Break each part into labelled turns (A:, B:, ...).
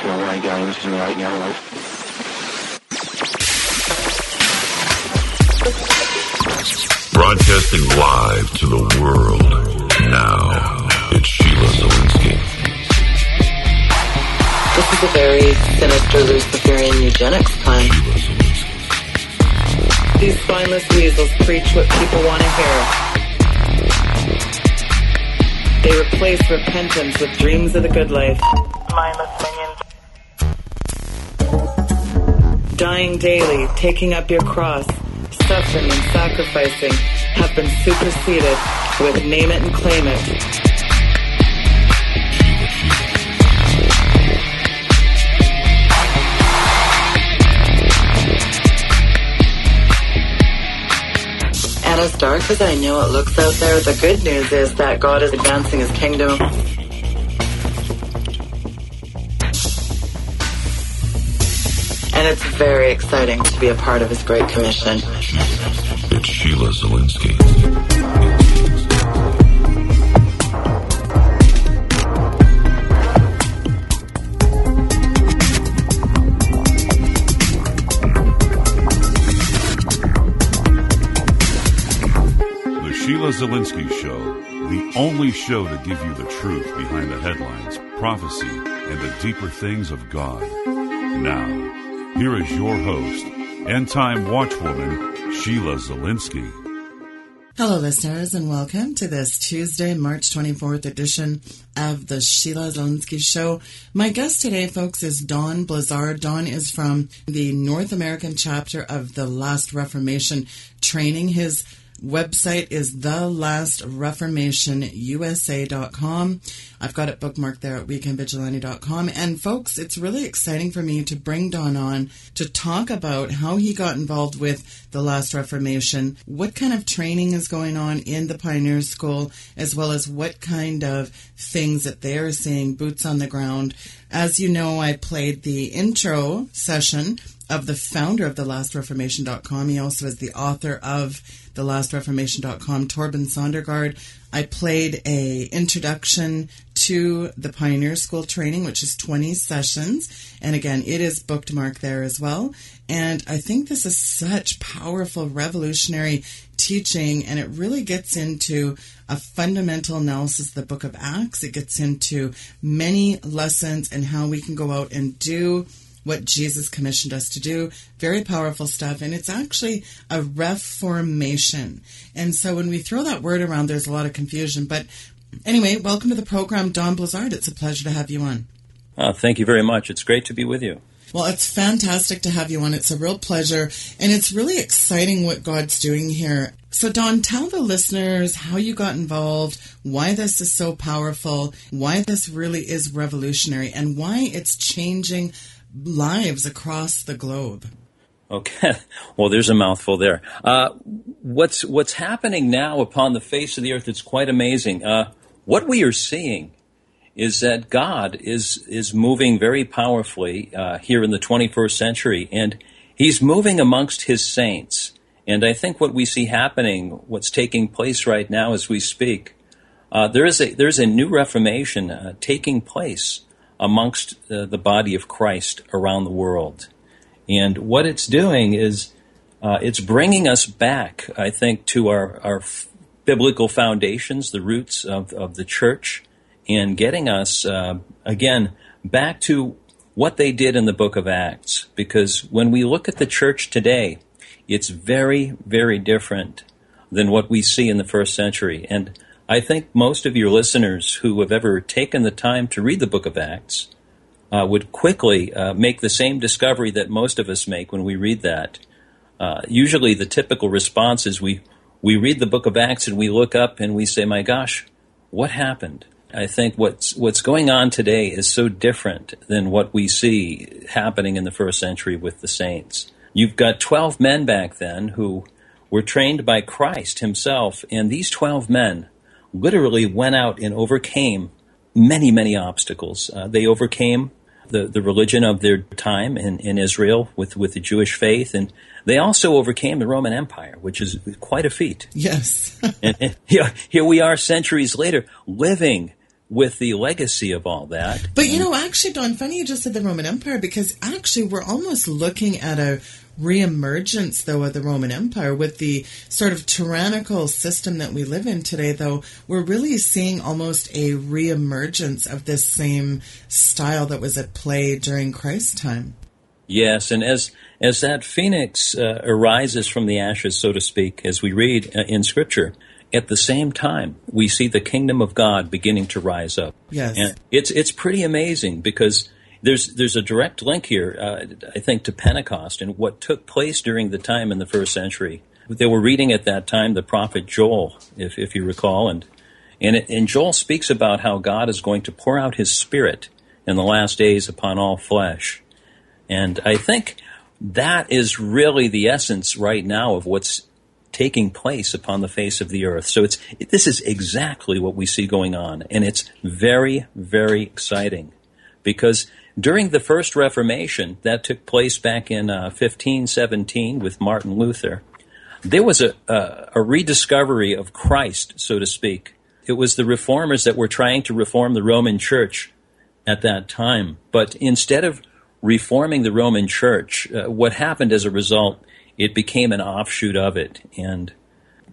A: to away games and eight yellows.
B: Broadcasting live to the world. Now, it's Sheila Zilinsky.
C: This is a very sinister Luciferian eugenics plan. These spineless weasels preach what people want to hear. They replace repentance with dreams of the good life. Mindless minions. Dying daily, taking up your cross, suffering and sacrificing have been superseded with name it and claim it. And as dark as I know it looks out there, the good news is that God is advancing his kingdom. And it's very exciting to be a part of his great commission.
B: It's Sheila Zilinsky.
D: The Sheila Zilinsky Show, the only show to give you the truth behind the headlines, prophecy, and the deeper things of God. Now, here is your host, end time watchwoman, Sheila Zilinsky.
E: Hello, listeners, and welcome to this Tuesday, March 24th edition of the Sheila Zilinsky Show. My guest today, folks, is Don Blizard. Don is from the North American chapter of the Last Reformation Training. His website is thelastreformationusa.com. I've got it bookmarked there at weekendvigilante.com. And folks, it's really exciting for me to bring Don on to talk about how he got involved with the Last Reformation, what kind of training is going on in the Pioneer School, as well as what kind of things that they are seeing boots on the ground. As you know, I played the intro session of the founder of the lastreformation.com. He also is the author of the lastreformation.com, Torben Sondergaard. I played a introduction to the Pioneer School training, which is 20 sessions. And again, it is bookmarked there as well. And I think this is such powerful, revolutionary teaching, and it really gets into a fundamental analysis of the book of Acts. It gets into many lessons and how we can go out and do what Jesus commissioned us to do. Very powerful stuff. And it's actually a reformation. And so when we throw that word around, there's a lot of confusion. But anyway, welcome to the program, Don Blizard. It's a pleasure to have you on.
F: Uh, thank you very much. It's great to be with you.
E: Well, it's fantastic to have you on. It's a real pleasure. And it's really exciting what God's doing here. So, Don, tell the listeners how you got involved, why this is so powerful, why this really is revolutionary, and why it's changing lives across the globe.
F: Okay, well, there's a mouthful there. Uh, what's what's happening now upon the face of the earth? It's quite amazing. Uh, what we are seeing is that God is is moving very powerfully uh, here in the 21st century, and He's moving amongst His saints. And I think what we see happening, what's taking place right now as we speak, uh, there is a there's a new reformation uh, taking place amongst uh, the body of Christ around the world. And what it's doing is uh, it's bringing us back, I think, to our, our f- biblical foundations, the roots of, of the church, and getting us, uh, again, back to what they did in the book of Acts. Because when we look at the church today, it's very, very different than what we see in the first century. And I think most of your listeners who have ever taken the time to read the book of Acts uh, would quickly uh, make the same discovery that most of us make when we read that. Uh, usually, the typical response is we, we read the book of Acts and we look up and we say, My gosh, what happened? I think what's, what's going on today is so different than what we see happening in the first century with the saints. You've got 12 men back then who were trained by Christ himself, and these 12 men literally went out and overcame many, many obstacles. Uh, they overcame the, the religion of their time in, in Israel with, with the Jewish faith, and they also overcame the Roman Empire, which is quite a feat.
E: Yes.
F: and, and here, here we are centuries later living with the legacy of all that.
E: But you know, actually, Don, funny you just said the Roman Empire because actually we're almost looking at a reemergence, though, of the Roman Empire with the sort of tyrannical system that we live in today. Though we're really seeing almost a reemergence of this same style that was at play during Christ's time.
F: Yes, and as as that phoenix uh, arises from the ashes, so to speak, as we read uh, in Scripture, at the same time, we see the kingdom of God beginning to rise up.
E: Yes.
F: And it's, it's pretty amazing because there's, there's a direct link here, uh, I think, to Pentecost and what took place during the time in the first century. They were reading at that time the prophet Joel, if, if you recall, and, and, it, and Joel speaks about how God is going to pour out his spirit in the last days upon all flesh. And I think that is really the essence right now of what's taking place upon the face of the earth. So it's this is exactly what we see going on, and it's very, very exciting because during the first Reformation that took place back in uh, 1517 with Martin Luther, there was a, a, a rediscovery of Christ, so to speak. It was the reformers that were trying to reform the Roman Church at that time, but instead of reforming the Roman Church, uh, what happened as a result it became an offshoot of it. And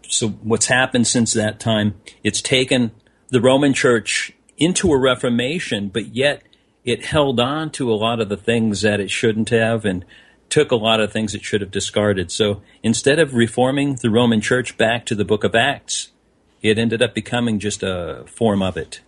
F: so what's happened since that time, it's taken the Roman church into a reformation, but yet it held on to a lot of the things that it shouldn't have and took a lot of things it should have discarded. So instead of reforming the Roman church back to the book of Acts, it ended up becoming just a form of it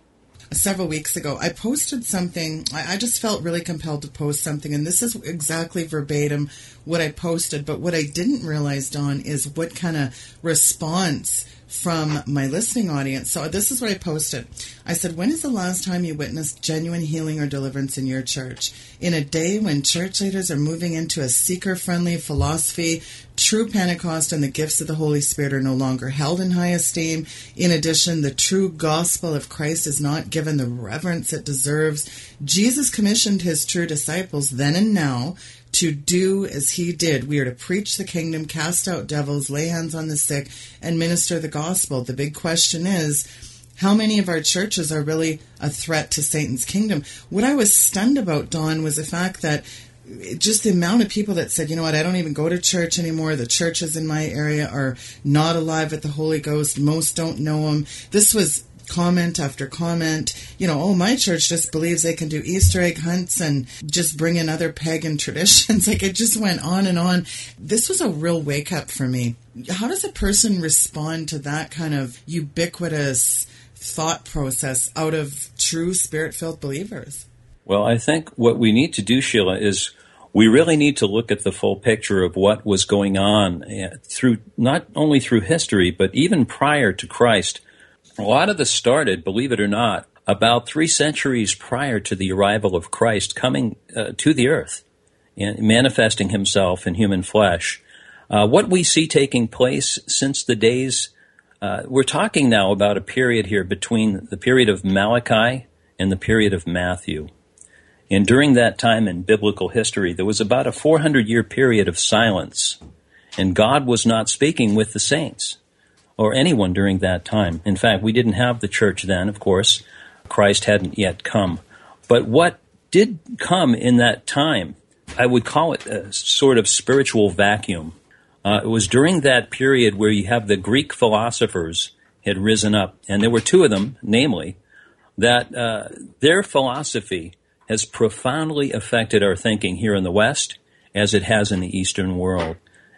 E: several weeks ago, I posted something. I, just felt really compelled to post something, and this is exactly verbatim what I posted. But what I didn't realize, Don, is what kind of response from my listening audience. So this is what I posted. I said, When is the last time you witnessed genuine healing or deliverance in your church? In a day when church leaders are moving into a seeker friendly philosophy, true Pentecost and the gifts of the Holy Spirit are no longer held in high esteem. In addition, the true gospel of Christ is not given the reverence it deserves. Jesus commissioned his true disciples then and now to do as he did. We are to preach the kingdom, cast out devils, lay hands on the sick, and minister the gospel. The big question is, how many of our churches are really a threat to Satan's kingdom? What I was stunned about, Don, was the fact that just the amount of people that said, you know what, I don't even go to church anymore. The churches in my area are not alive with the Holy Ghost. Most don't know him. This was comment after comment. You know, oh, my church just believes they can do Easter egg hunts and just bring in other pagan traditions. like it just went on and on. This was a real wake up for me. How does a person respond to that kind of ubiquitous thought process out of true spirit filled believers?
F: Well, I think what we need to do, Sheila, is we really need to look at the full picture of what was going on eh, through not only through history, but even prior to Christ a lot of this started, believe it or not, about three centuries prior to the arrival of Christ coming uh, to the earth and manifesting himself in human flesh. Uh, what we see taking place since the days, uh, we're talking now about a period here between the period of Malachi and the period of Matthew. And during that time in biblical history, there was about a 400 year period of silence, and God was not speaking with the saints or anyone during that time. In fact, we didn't have the church then, of course. Christ hadn't yet come. But what did come in that time, I would call it a sort of spiritual vacuum. Uh, it was during that period where you have the Greek philosophers had risen up, and there were two of them, namely, that uh, their philosophy has profoundly affected our thinking here in the West as it has in the Eastern world.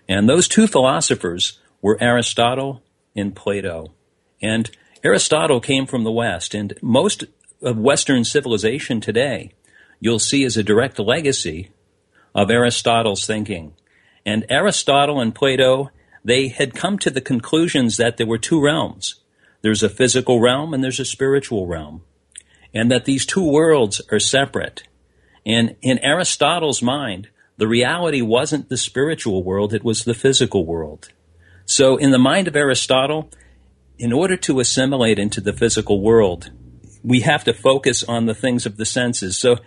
F: And those two philosophers were Aristotle and Plato. And Aristotle came from the West, and most of Western civilization today you'll see is a direct legacy of Aristotle's thinking. And Aristotle and Plato, they had come to the conclusions that there were two realms. There's a physical realm and there's a spiritual realm. And that these two worlds are separate. And in Aristotle's mind, the reality wasn't the spiritual world, it was the physical world. So, in the mind of Aristotle, in order to assimilate into the physical world, we have to focus on the things of the senses. So,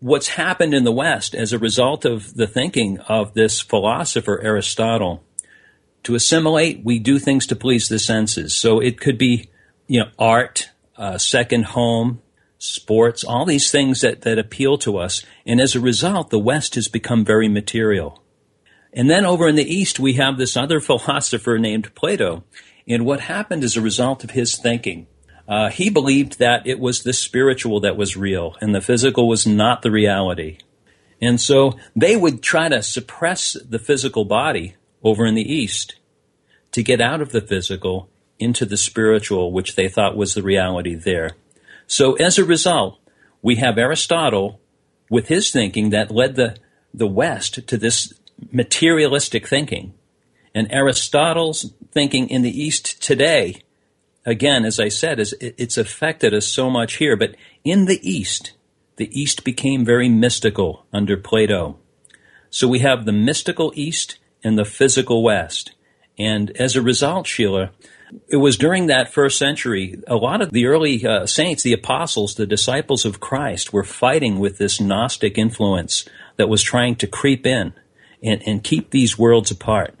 F: what's happened in the West as a result of the thinking of this philosopher Aristotle, to assimilate, we do things to please the senses. So, it could be, you know, art, uh, second home, sports, all these things that, that appeal to us. And as a result, the West has become very material. And then over in the East, we have this other philosopher named Plato. And what happened as a result of his thinking, uh, he believed that it was the spiritual that was real and the physical was not the reality. And so they would try to suppress the physical body over in the East to get out of the physical into the spiritual, which they thought was the reality there. So as a result, we have Aristotle with his thinking that led the, the West to this materialistic thinking. And Aristotle's thinking in the East today, again, as I said, is it's affected us so much here. But in the East, the East became very mystical under Plato. So we have the mystical East and the physical West. And as a result, Sheila, it was during that first century, a lot of the early uh, saints, the apostles, the disciples of Christ, were fighting with this Gnostic influence that was trying to creep in and, and keep these worlds apart.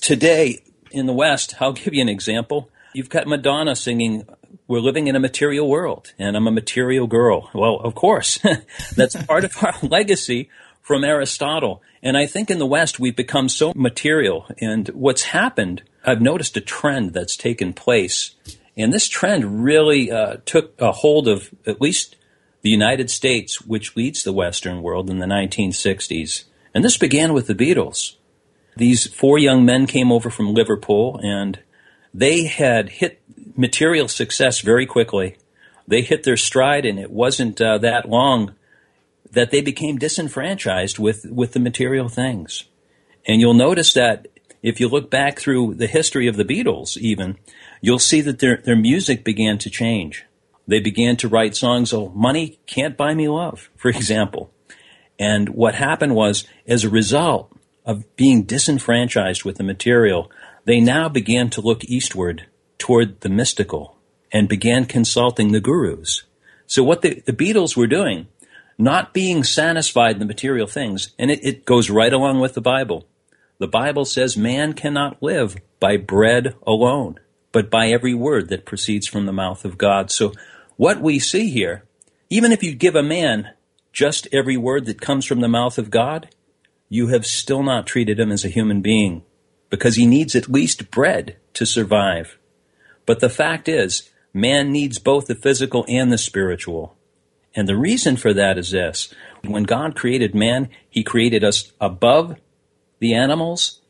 F: Today, in the West, I'll give you an example. You've got Madonna singing, We're living in a material world, and I'm a material girl. Well, of course, that's part of our legacy from Aristotle. And I think in the West, we've become so material. And what's happened, I've noticed a trend that's taken place. And this trend really uh, took a hold of at least the United States, which leads the Western world in the 1960s. And this began with the Beatles. These four young men came over from Liverpool and they had hit material success very quickly. They hit their stride and it wasn't uh, that long that they became disenfranchised with, with the material things. And you'll notice that if you look back through the history of the Beatles even, you'll see that their, their music began to change. They began to write songs, oh, money can't buy me love, for example. And what happened was, as a result of being disenfranchised with the material, they now began to look eastward toward the mystical and began consulting the gurus. So what the, the Beatles were doing, not being satisfied in the material things, and it, it goes right along with the Bible. The Bible says man cannot live by bread alone, but by every word that proceeds from the mouth of God. So what we see here, even if you give a man just every word that comes from the mouth of God, you have still not treated him as a human being because he needs at least bread to survive. But the fact is, man needs both the physical and the spiritual. And the reason for that is this. When God created man, he created us above the animals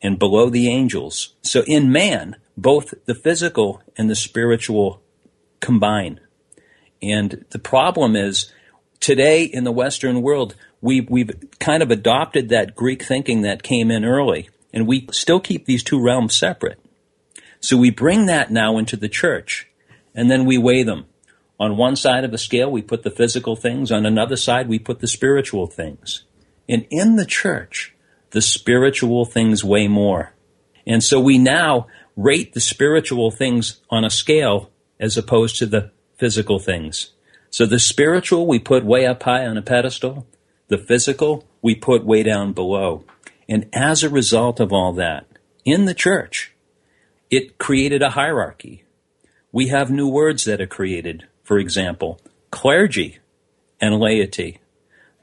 F: and below the angels. So in man, both the physical and the spiritual combine. And the problem is today in the Western world, we, we've kind of adopted that Greek thinking that came in early, and we still keep these two realms separate. So we bring that now into the church, and then we weigh them. On one side of the scale, we put the physical things. On another side, we put the spiritual things. And in the church, the spiritual things weigh more. And so we now rate the spiritual things on a scale as opposed to the physical things. So the spiritual we put way up high on a pedestal, the physical we put way down below. And as a result of all that, in the church, it created a hierarchy. We have new words that are created. For example, clergy and laity.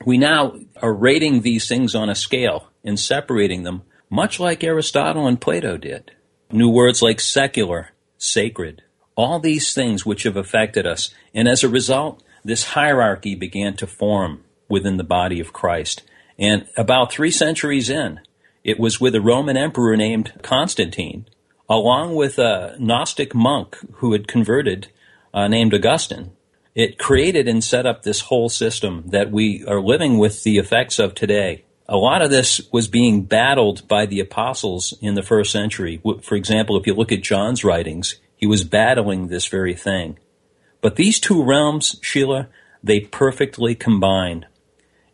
F: We now are rating these things on a scale and separating them, much like Aristotle and Plato did. New words like secular, sacred, all these things which have affected us. And as a result, this hierarchy began to form within the body of Christ. And about three centuries in, it was with a Roman emperor named Constantine, along with a Gnostic monk who had converted uh, named Augustine. It created and set up this whole system that we are living with the effects of today. A lot of this was being battled by the apostles in the first century. For example, if you look at John's writings, he was battling this very thing. But these two realms, Sheila, they perfectly combine.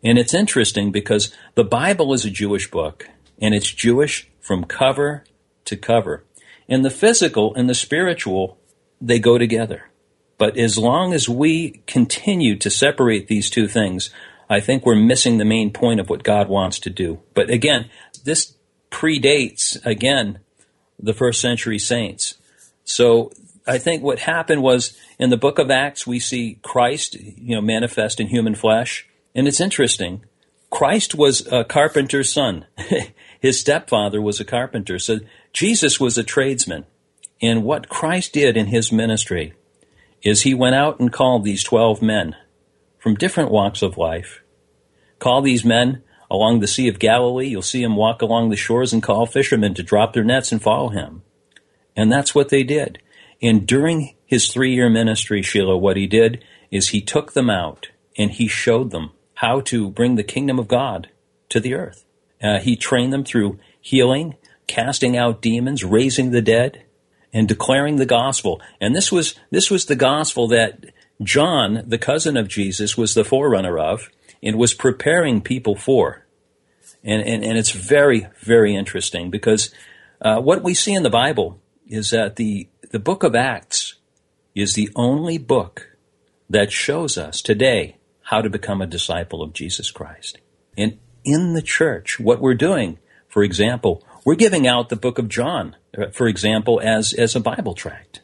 F: And it's interesting because the Bible is a Jewish book, and it's Jewish from cover to cover. And the physical and the spiritual, they go together. But as long as we continue to separate these two things, I think we're missing the main point of what God wants to do. But again, this predates, again, the first century saints. So I think what happened was in the book of Acts, we see Christ, you know, manifest in human flesh. And it's interesting. Christ was a carpenter's son. His stepfather was a carpenter. So Jesus was a tradesman. And what Christ did in his ministry is he went out and called these 12 men from different walks of life. Call these men along the Sea of Galilee. You'll see him walk along the shores and call fishermen to drop their nets and follow him. And that's what they did. And during his three year ministry, Sheila, what he did is he took them out and he showed them how to bring the kingdom of God to the earth. Uh, he trained them through healing, casting out demons, raising the dead, and declaring the gospel. And this was, this was the gospel that John, the cousin of Jesus, was the forerunner of and was preparing people for. And, and, and it's very, very interesting because uh, what we see in the Bible is that the, the book of Acts is the only book that shows us today how to become a disciple of Jesus Christ. And in the church, what we're doing, for example, we're giving out the book of John, uh, for example, as, as a Bible tract.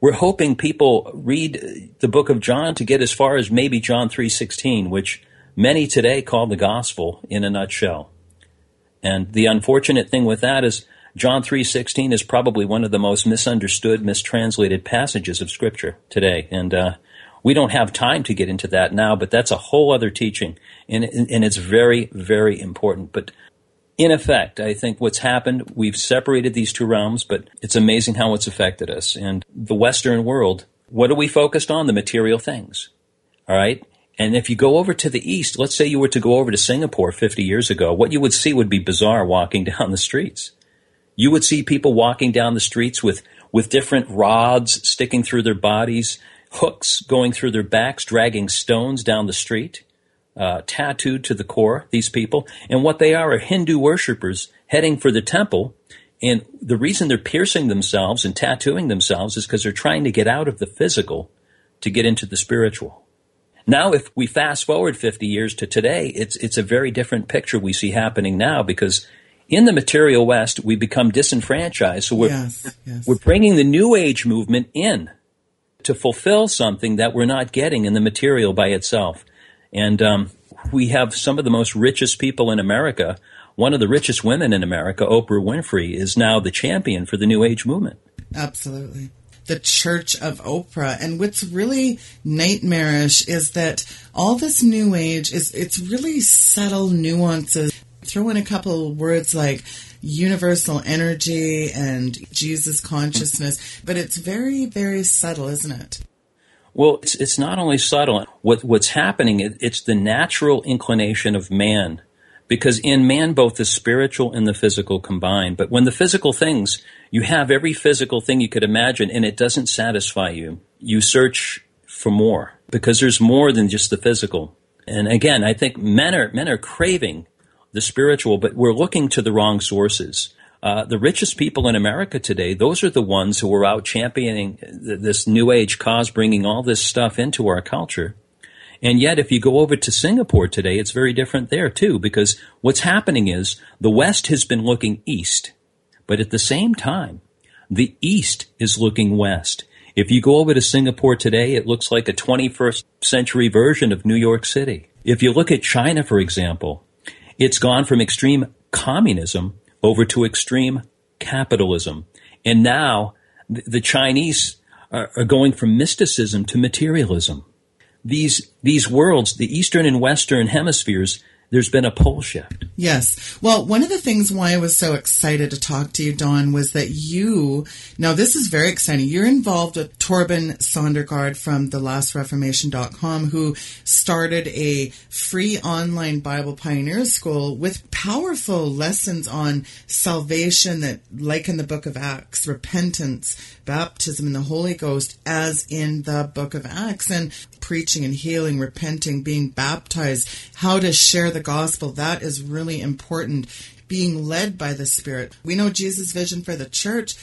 F: We're hoping people read the book of John to get as far as maybe John 3:16, which many today call the gospel in a nutshell. And the unfortunate thing with that is John 3:16 is probably one of the most misunderstood, mistranslated passages of scripture today. And uh, we don't have time to get into that now, but that's a whole other teaching, and, and it's very, very important. But in effect, I think what's happened, we've separated these two realms, but it's amazing how it's affected us. And the Western world, what are we focused on? The material things. All right. And if you go over to the East, let's say you were to go over to Singapore 50 years ago, what you would see would be bizarre walking down the streets. You would see people walking down the streets with, with different rods sticking through their bodies, hooks going through their backs, dragging stones down the street, uh, tattooed to the core, these people. And what they are are Hindu worshippers heading for the temple. And the reason they're piercing themselves and tattooing themselves is because they're trying to get out of the physical to get into the spiritual. Now, if we fast forward 50 years to today, it's, it's a very different picture we see happening now because in the material West, we become disenfranchised. So we're,
E: Yes, yes.
F: we're bringing the New Age movement in to fulfill something that we're not getting in the material by itself. And um, we have some of the most richest people in America. One of the richest women in America, Oprah Winfrey, is now the champion for the New Age movement.
E: Absolutely. The Church of Oprah. And what's really nightmarish is that all this new age is it's really subtle nuances. Throw in a couple words like universal energy and Jesus consciousness, but it's very, very subtle, isn't it?
F: Well, it's, it's not only subtle. What, what's happening, it, it's the natural inclination of man. Because in man, both the spiritual and the physical combine. But when the physical things, you have every physical thing you could imagine and it doesn't satisfy you. You search for more because there's more than just the physical. And again, I think men are, men are craving the spiritual, but we're looking to the wrong sources. Uh, the richest people in America today, those are the ones who are out championing th- this new age cause, bringing all this stuff into our culture. And yet, if you go over to Singapore today, it's very different there too, because what's happening is the West has been looking east, but at the same time, the East is looking west. If you go over to Singapore today, it looks like a 21st century version of New York City. If you look at China, for example, it's gone from extreme communism over to extreme capitalism. And now the Chinese are, are going from mysticism to materialism. These, these worlds, the Eastern and Western hemispheres, there's been a pole shift.
E: Yes. Well, one of the things why I was so excited to talk to you, Don, was that you, now this is very exciting. You're involved with Torben Sondergaard from thelastreformation.com who started a free online Bible Pioneer School with powerful lessons on salvation that, like in the book of Acts, repentance, baptism in the Holy Ghost, as in the book of Acts, and preaching and healing, repenting, being baptized, how to share the gospel. That is really important. Being led by the Spirit. We know Jesus' vision for the church.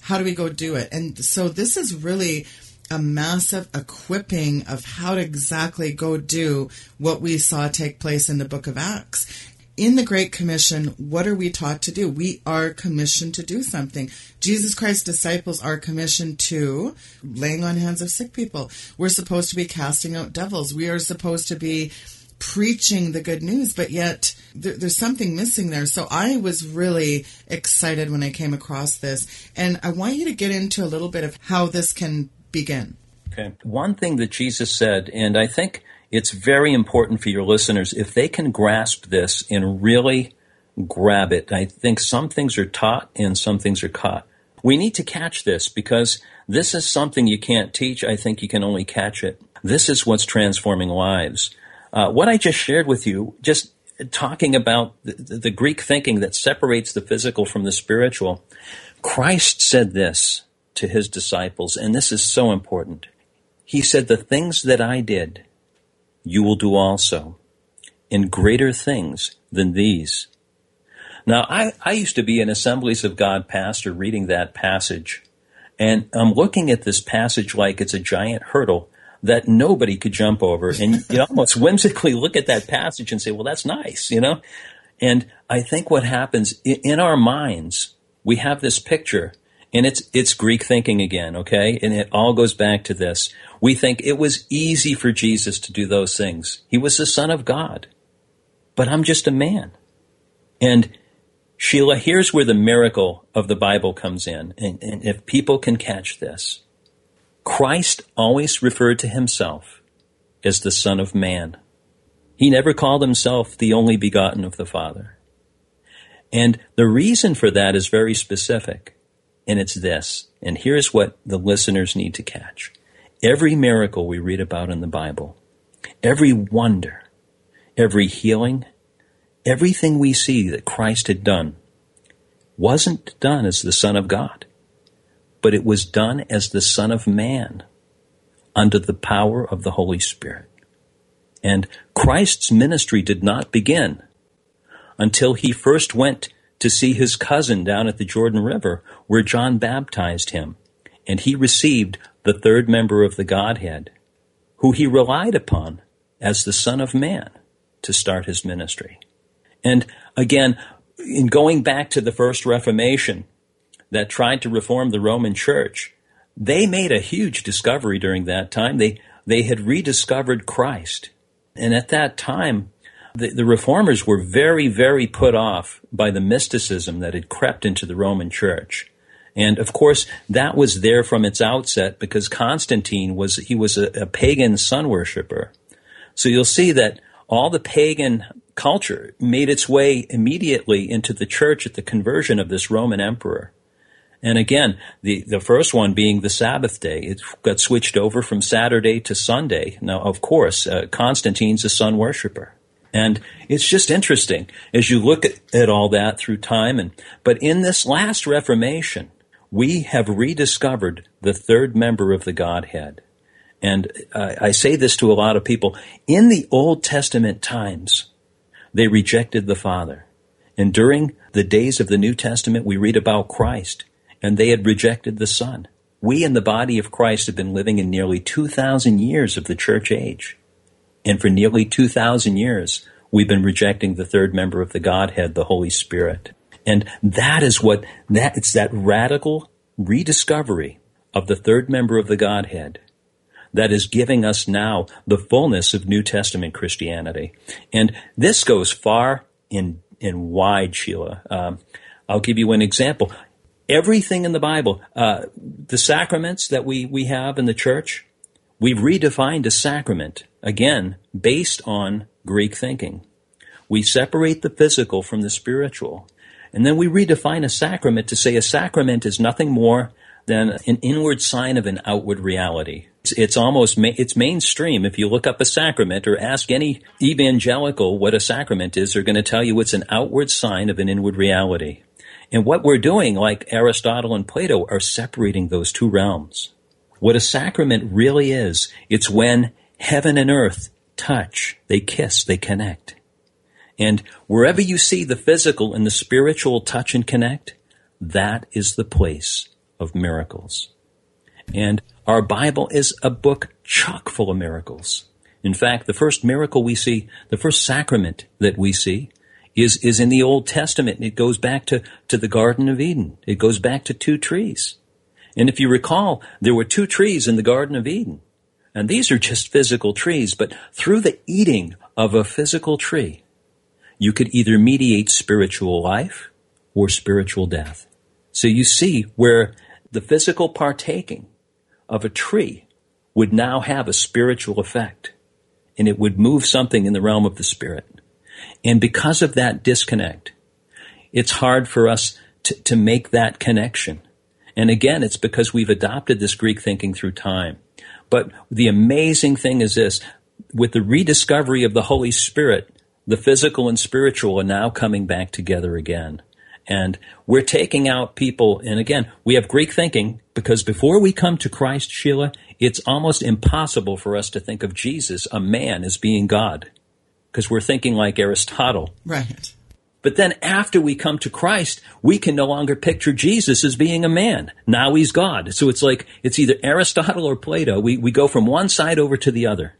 E: How do we go do it? And so this is really a massive equipping of how to exactly go do what we saw take place in the book of Acts. In the Great Commission, what are we taught to do? We are commissioned to do something. Jesus Christ's disciples are commissioned to laying on hands of sick people. We're supposed to be casting out devils. We are supposed to be preaching the good news, but yet there, there's something missing there. So I was really excited when I came across this. And I want you to get into a little bit of how this can begin.
F: Okay. One thing that Jesus said, and I think it's very important for your listeners, if they can grasp this and really grab it, I think some things are taught and some things are caught. We need to catch this because this is something you can't teach. I think you can only catch it. This is what's transforming lives. Uh, what I just shared with you, just talking about the, the Greek thinking that separates the physical from the spiritual, Christ said this to his disciples, and this is so important. He said, The things that I did, you will do also, in greater things than these. Now, I, I used to be an Assemblies of God pastor reading that passage, and I'm looking at this passage like it's a giant hurdle that nobody could jump over. And you almost whimsically look at that passage and say, well, that's nice, you know? And I think what happens in our minds, we have this picture and it's, it's Greek thinking again, okay? And it all goes back to this. We think it was easy for Jesus to do those things. He was the son of God. But I'm just a man. And Sheila, here's where the miracle of the Bible comes in. And, and if people can catch this, Christ always referred to himself as the Son of Man. He never called himself the only begotten of the Father. And the reason for that is very specific, and it's this. And here's what the listeners need to catch. Every miracle we read about in the Bible, every wonder, every healing, everything we see that Christ had done wasn't done as the Son of God, but it was done as the Son of Man under the power of the Holy Spirit. And Christ's ministry did not begin until he first went to see his cousin down at the Jordan River where John baptized him, and he received the third member of the Godhead, who he relied upon as the Son of Man to start his ministry. And again, in going back to the first Reformation that tried to reform the Roman Church, they made a huge discovery during that time. They, they had rediscovered Christ. And at that time, the, the reformers were very, very put off by the mysticism that had crept into the Roman Church. And of course, that was there from its outset because Constantine was, he was a, a pagan sun worshiper. So you'll see that all the pagan culture made its way immediately into the church at the conversion of this Roman emperor. And again, the, the first one being the Sabbath day. It got switched over from Saturday to Sunday. Now, of course, uh, Constantine's a sun worshiper. And it's just interesting as you look at, at all that through time. And, but in this last Reformation, we have rediscovered the third member of the Godhead. And I say this to a lot of people. In the Old Testament times, they rejected the Father. And during the days of the New Testament, we read about Christ, and they had rejected the Son. We in the body of Christ have been living in nearly 2,000 years of the church age. And for nearly 2,000 years, we've been rejecting the third member of the Godhead, the Holy Spirit. And that is what, that, it's that radical rediscovery of the third member of the Godhead that is giving us now the fullness of New Testament Christianity. And this goes far and, and wide, Sheila. Um, I'll give you an example. Everything in the Bible, uh, the sacraments that we, we have in the church, we've redefined a sacrament, again, based on Greek thinking. We separate the physical from the spiritual. And then we redefine a sacrament to say a sacrament is nothing more than an inward sign of an outward reality. It's, it's almost, ma- it's mainstream. If you look up a sacrament or ask any evangelical what a sacrament is, they're going to tell you it's an outward sign of an inward reality. And what we're doing, like Aristotle and Plato, are separating those two realms. What a sacrament really is, it's when heaven and earth touch, they kiss, they connect. And wherever you see the physical and the spiritual touch and connect, that is the place of miracles. And our Bible is a book chock full of miracles. In fact, the first miracle we see, the first sacrament that we see, is, is in the Old Testament. It goes back to, to the Garden of Eden. It goes back to two trees. And if you recall, there were two trees in the Garden of Eden. And these are just physical trees, but through the eating of a physical tree, you could either mediate spiritual life or spiritual death. So you see where the physical partaking of a tree would now have a spiritual effect and it would move something in the realm of the spirit. And because of that disconnect, it's hard for us to, to make that connection. And again, it's because we've adopted this Greek thinking through time. But the amazing thing is this, with the rediscovery of the Holy Spirit, the physical and spiritual are now coming back together again. And we're taking out people, and again, we have Greek thinking because before we come to Christ, Sheila, it's almost impossible for us to think of Jesus, a man, as being God. Because we're thinking like Aristotle.
E: Right.
F: But then after we come to Christ, we can no longer picture Jesus as being a man. Now he's God. So it's like, it's either Aristotle or Plato. We, we go from one side over to the other.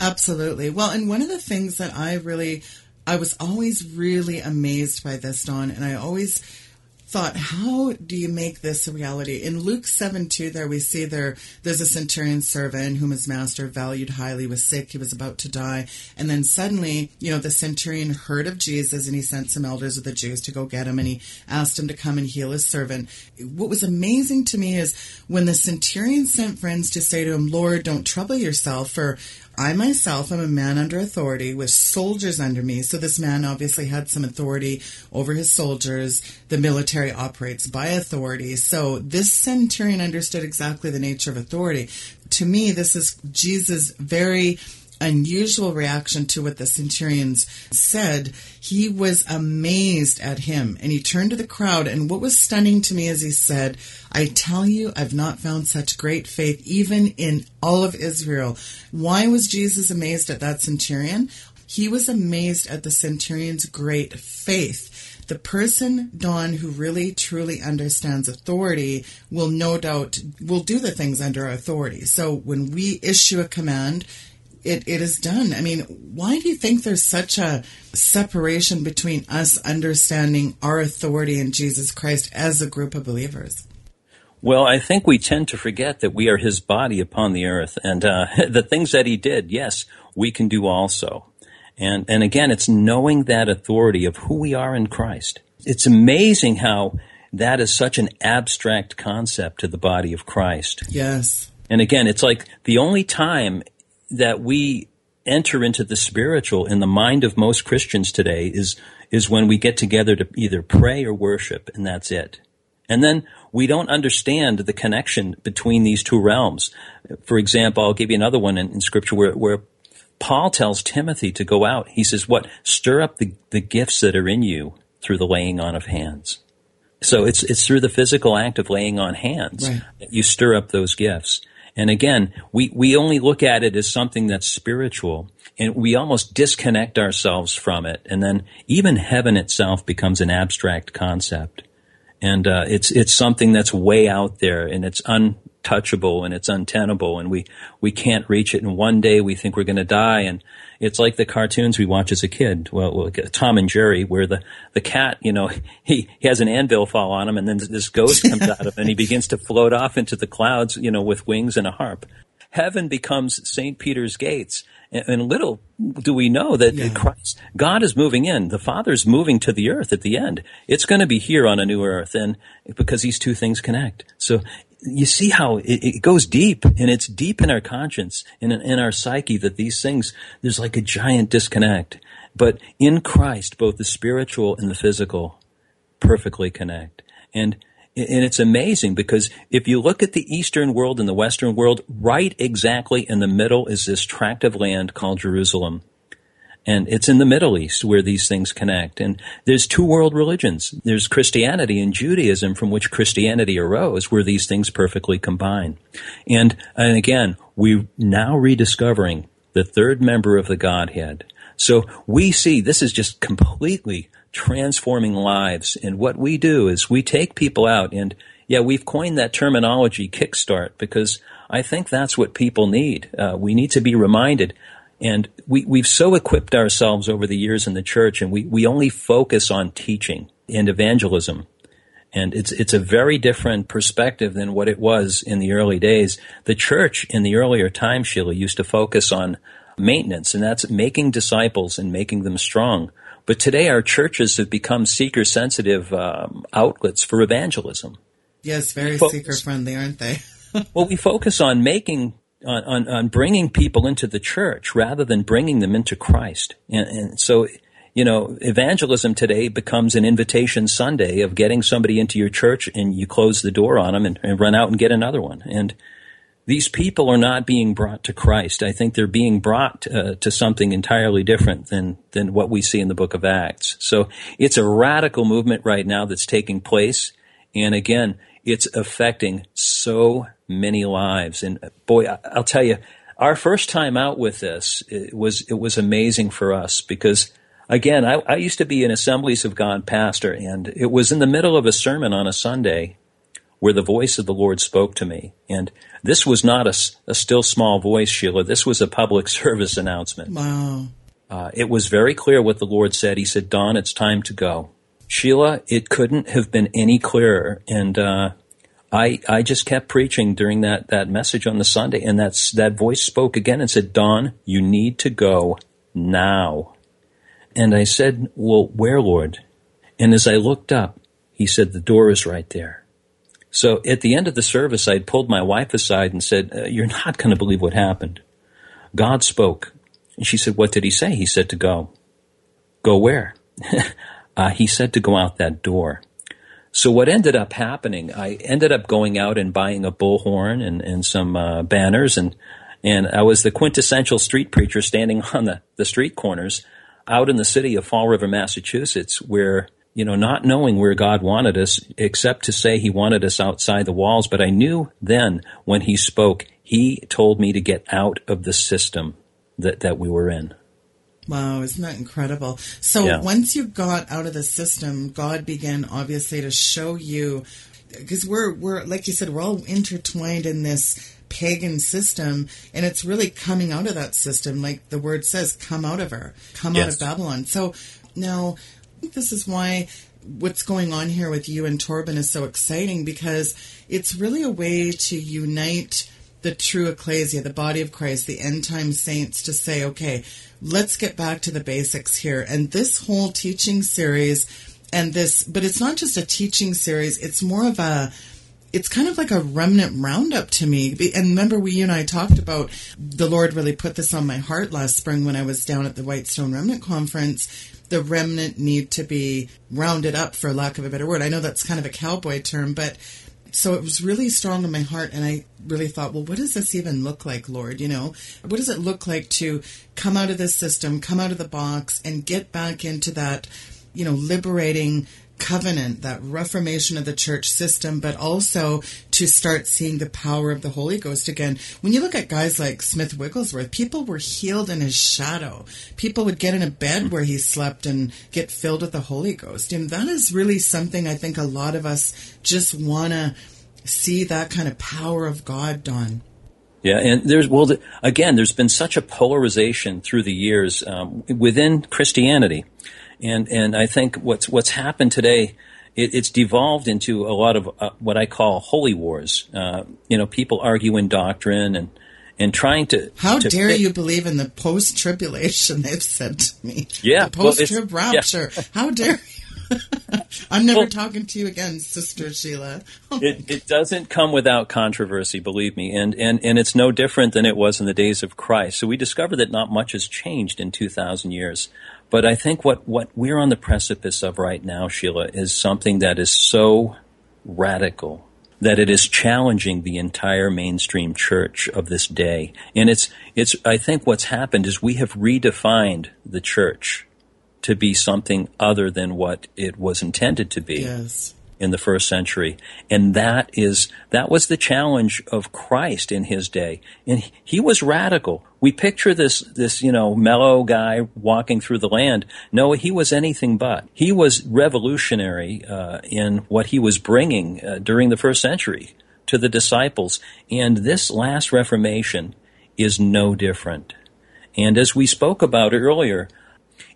E: Absolutely. Well, and one of the things that I really, I was always really amazed by this, Don, and I always thought, how do you make this a reality? In Luke 7 2, there we see there there's a centurion servant whom his master valued highly, was sick, he was about to die. And then suddenly, you know, the centurion heard of Jesus and he sent some elders of the Jews to go get him and he asked him to come and heal his servant. What was amazing to me is when the centurion sent friends to say to him, Lord, don't trouble yourself, for I myself am a man under authority with soldiers under me. So this man obviously had some authority over his soldiers. The military operates by authority. So this centurion understood exactly the nature of authority. To me, this is Jesus' very unusual reaction to what the centurions said, he was amazed at him and he turned to the crowd. And what was stunning to me is he said, I tell you, I've not found such great faith even in all of Israel. Why was Jesus amazed at that centurion? He was amazed at the centurion's great faith the person, Don, who really truly understands authority will no doubt will do the things under authority. So when we issue a command, it, it is done. I mean, why do you think there's such a separation between us understanding our authority in Jesus Christ as a group of believers?
F: Well, I think we tend to forget that we are his body upon the earth. And uh, the things that he did, yes, we can do also. And, and again, it's knowing that authority of who we are in Christ. It's amazing how that is such an abstract concept to the body of Christ.
E: Yes.
F: And again, it's like the only time that we enter into the spiritual in the mind of most Christians today is is when we get together to either pray or worship, and that's it. And then we don't understand the connection between these two realms. For example, I'll give you another one in, in Scripture where, where Paul tells Timothy to go out. He says, "What stir up the, the gifts that are in you through the laying on of hands." So it's it's through the physical act of laying on hands right. that you stir up those gifts. And again, we, we only look at it as something that's spiritual and we almost disconnect ourselves from it. And then even heaven itself becomes an abstract concept. And, uh, it's, it's something that's way out there and it's untouchable and it's untenable and we, we can't reach it. And one day we think we're going to die and it's like the cartoons we watch as a kid. Well, Tom and Jerry, where the, the cat, you know, he, he has an anvil fall on him and then this ghost comes out of him and he begins to float off into the clouds, you know, with wings and a harp. Heaven becomes St. Peter's gates. And, and little do we know that yeah. Christ, God is moving in. The Father's moving to the earth at the end. It's going to be here on a new earth. And because these two things connect. So you see how it, it, goes deep and it's deep in our conscience in, in our psyche that these things, there's like a giant disconnect. But in Christ, both the spiritual and the physical perfectly connect. And, and it's amazing because if you look at the Eastern world and the Western world, right exactly in the middle is this tract of land called Jerusalem. And it's in the Middle East where these things connect. And there's two world religions. There's Christianity and Judaism from which Christianity arose where these things perfectly combine. And, and again, we're now rediscovering the third member of the Godhead. So we see this is just completely transforming lives. And what we do is we take people out and yeah, we've coined that terminology kickstart because I think that's what people need. Uh, we need to be reminded And we, we've so equipped ourselves over the years in the church and we, we only focus on teaching and evangelism. And it's, it's a very different perspective than what it was in the early days. The church in the earlier time, Sheila, used to focus on maintenance, and that's making disciples and making them strong. But today our churches have become seeker sensitive um, outlets for evangelism.
E: Yes, very
F: Focus.
E: seeker friendly, aren't they?
F: well, we focus on making on, on, on, bringing people into the church rather than bringing them into Christ. And, and, so, you know, evangelism today becomes an invitation Sunday of getting somebody into your church and you close the door on them and, and run out and get another one. And these people are not being brought to Christ. I think they're being brought uh, to something entirely different than, than what we see in the book of Acts. So it's a radical movement right now that's taking place. And again, it's affecting so many lives. And boy, I'll tell you, our first time out with this it was it was amazing for us because again, I, I used to be an Assemblies of God pastor, and it was in the middle of a sermon on a Sunday where the voice of the Lord spoke to me. And this was not a, a still small voice, Sheila. This was a public service announcement.
E: Wow.
F: Uh, it was very clear what the Lord said. He said, Don, it's time to go. Sheila, it couldn't have been any clearer. And uh, I I just kept preaching during that, that message on the Sunday, and that's that voice spoke again and said, Don, you need to go now. And I said, Well, where, Lord? And as I looked up, he said, The door is right there. So at the end of the service, I pulled my wife aside and said, uh, You're not going to believe what happened. God spoke. And she said, What did he say? He said to go. Go where? uh, he said to go out that door. So what ended up happening, I ended up going out and buying a bullhorn and, and some uh, banners and and I was the quintessential street preacher standing on the, the street corners out in the city of Fall River, Massachusetts, where, you know, not knowing where God wanted us, except to say he wanted us outside the walls. But I knew then when he spoke, he told me to get out of the system that, that we were in.
E: Wow, isn't that incredible? So
F: Yeah.
E: once you got out of the system, God began obviously to show you because we're we're like you said, we're all intertwined in this pagan system and it's really coming out of that system like the word says come out of her come out of babylon so now this is why what's going on here with you and torben is so exciting because it's really a way to unite the true ecclesia, the body of Christ, the end time saints to say, okay, let's get back to the basics here. And this whole teaching series and this, but it's not just a teaching series, it's more of a, it's kind of like a remnant roundup to me. And remember, we you and I talked about the Lord really put this on my heart last spring when I was down at the Whitestone Remnant Conference. The remnant need to be rounded up, for lack of a better word. I know that's kind of a cowboy term, but so it was really strong in my heart and i really thought well what does this even look like lord? You know what does it look like to come out of this system come out of the box and get back into that you know liberating covenant that reformation of the church system but also to start seeing the power of the holy ghost again. When you look at guys like smith wigglesworth people were healed in his shadow. People would get in a bed where he slept and get filled with the holy ghost. And that is really something i think a lot of us just want to see that kind of power of god done.
F: Yeah, and there's well, again, there's been such a polarization through the years um, within Christianity, and and I think what's what's happened today, it, it's devolved into a lot of uh, what I call holy wars. Uh, you know, people arguing doctrine and and trying to.
E: How
F: to
E: dare
F: fit-
E: you believe in the post tribulation? They've said to me.
F: Yeah, well,
E: post trib rapture. How dare you? I'm never
F: Well-
E: talking to you again, Sister Sheila.
F: it, it doesn't come without controversy, believe me, and, and, and it's no different than it was in the days of Christ. So we discover that not much has changed in 2,000 years. But I think what, what we're on the precipice of right now, Sheila, is something that is so radical that it is challenging the entire mainstream church of this day. And it's, it's, I think what's happened is we have redefined the church to be something other than what it was intended to be
E: yes.
F: in the first century. And that is, that was the challenge of Christ in his day. And he- he was radical. We picture this, this, you know, mellow guy walking through the land. No, he was anything but. He was revolutionary, uh, in what he was bringing uh, during the first century to the disciples. And this last Reformation is no different. And as we spoke about earlier,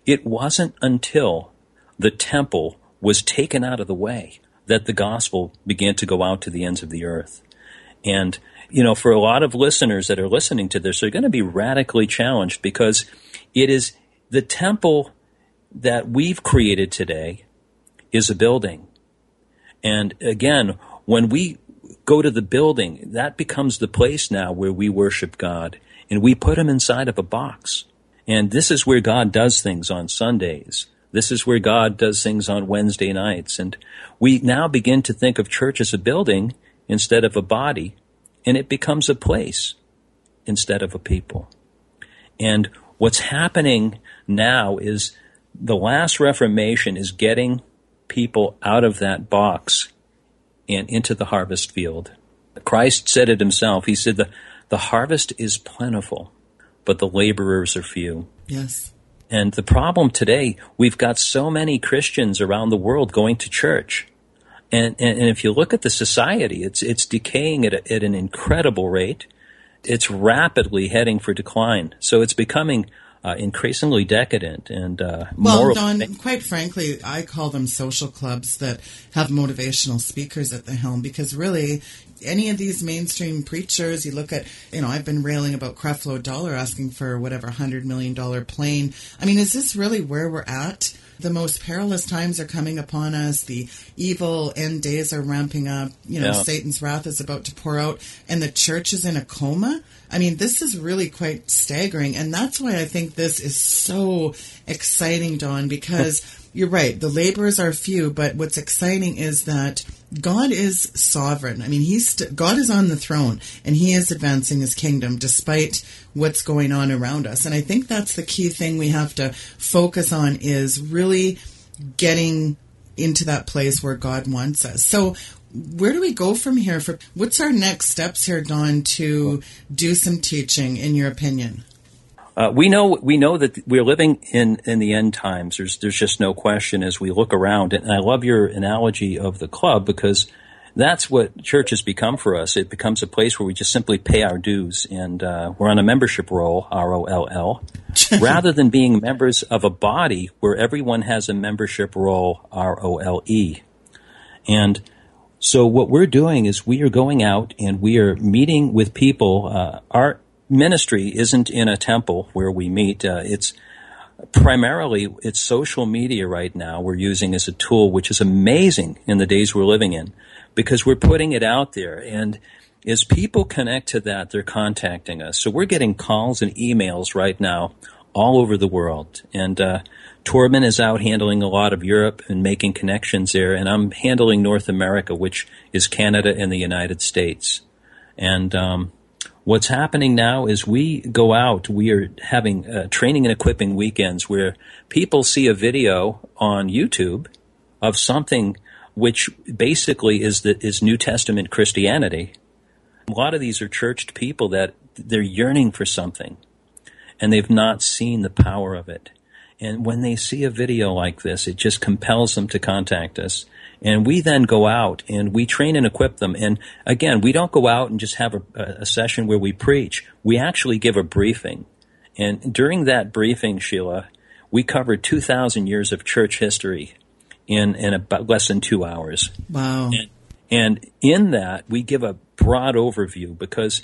F: it wasn't until the temple was taken out of the way that the gospel began to go out to the ends of the earth. And, you know, for a lot of listeners that are listening to this, they're going to be radically challenged because it is the temple that we've created today is a building. And again, when we go to the building, that becomes the place now where we worship God and we put him inside of a box. And this is where God does things on Sundays. This is where God does things on Wednesday nights. And we now begin to think of church as a building instead of a body, and it becomes a place instead of a people. And what's happening now is the last Reformation is getting people out of that box and into the harvest field. Christ said it himself. He said, the, the harvest is plentiful, but the laborers are few.
E: Yes.
F: And the problem today, we've got so many Christians around the world going to church. And, and, and if you look at the society, it's, it's decaying at, a, at an incredible rate. It's rapidly heading for decline. So it's becoming uh, increasingly decadent and uh,
E: well,
F: moral.
E: Don, quite frankly, I call them social clubs that have motivational speakers at the helm because really, any of these mainstream preachers, you look at, you know, I've been railing about Creflo Dollar asking for whatever hundred million dollar plane. I mean, is this really where we're at? The most perilous times are coming upon us. The evil end days are ramping up. You know,
F: Yeah.
E: Satan's wrath is about to pour out, and the church is in a coma. I mean, this is really quite staggering, and that's why I think this is so exciting, Don, because you're right, the laborers are few, but what's exciting is that God is sovereign. I mean, he's st- God is on the throne, and He is advancing His kingdom despite what's going on around us. And I think that's the key thing we have to focus on is really getting into that place where God wants us. So, where do we go from here? For what's our next steps here, Don, to do some teaching? In your opinion?
F: Uh, we know we know that we're living in, in the end times. There's there's just no question as we look around. And I love your analogy of the club because that's what church has become for us. It becomes a place where we just simply pay our dues, and uh, we're on a membership roll, R O L L, rather than being members of a body where everyone has a membership roll, R O L E. And so what we're doing is we are going out and we are meeting with people. Uh, our ministry isn't in a temple where we meet. Uh, it's primarily it's social media right now we're using as a tool, which is amazing in the days we're living in because we're putting it out there and as people connect to that, they're contacting us. So we're getting calls and emails right now all over the world. And uh, Torben is out handling a lot of Europe and making connections there, and I'm handling North America, which is Canada and the United States. And um, what's happening now is we go out. We are having uh, training and equipping weekends where people see a video on YouTube of something which basically is the, is New Testament Christianity. A lot of these are churched people that they're yearning for something and they've not seen the power of it. And when they see a video like this, it just compels them to contact us. And we then go out and we train and equip them. And again, we don't go out and just have a, a session where we preach. We actually give a briefing. And during that briefing, Sheila, we covered 2,000 years of church history in, in about less than two hours.
E: Wow.
F: And, and in that, we give a broad overview because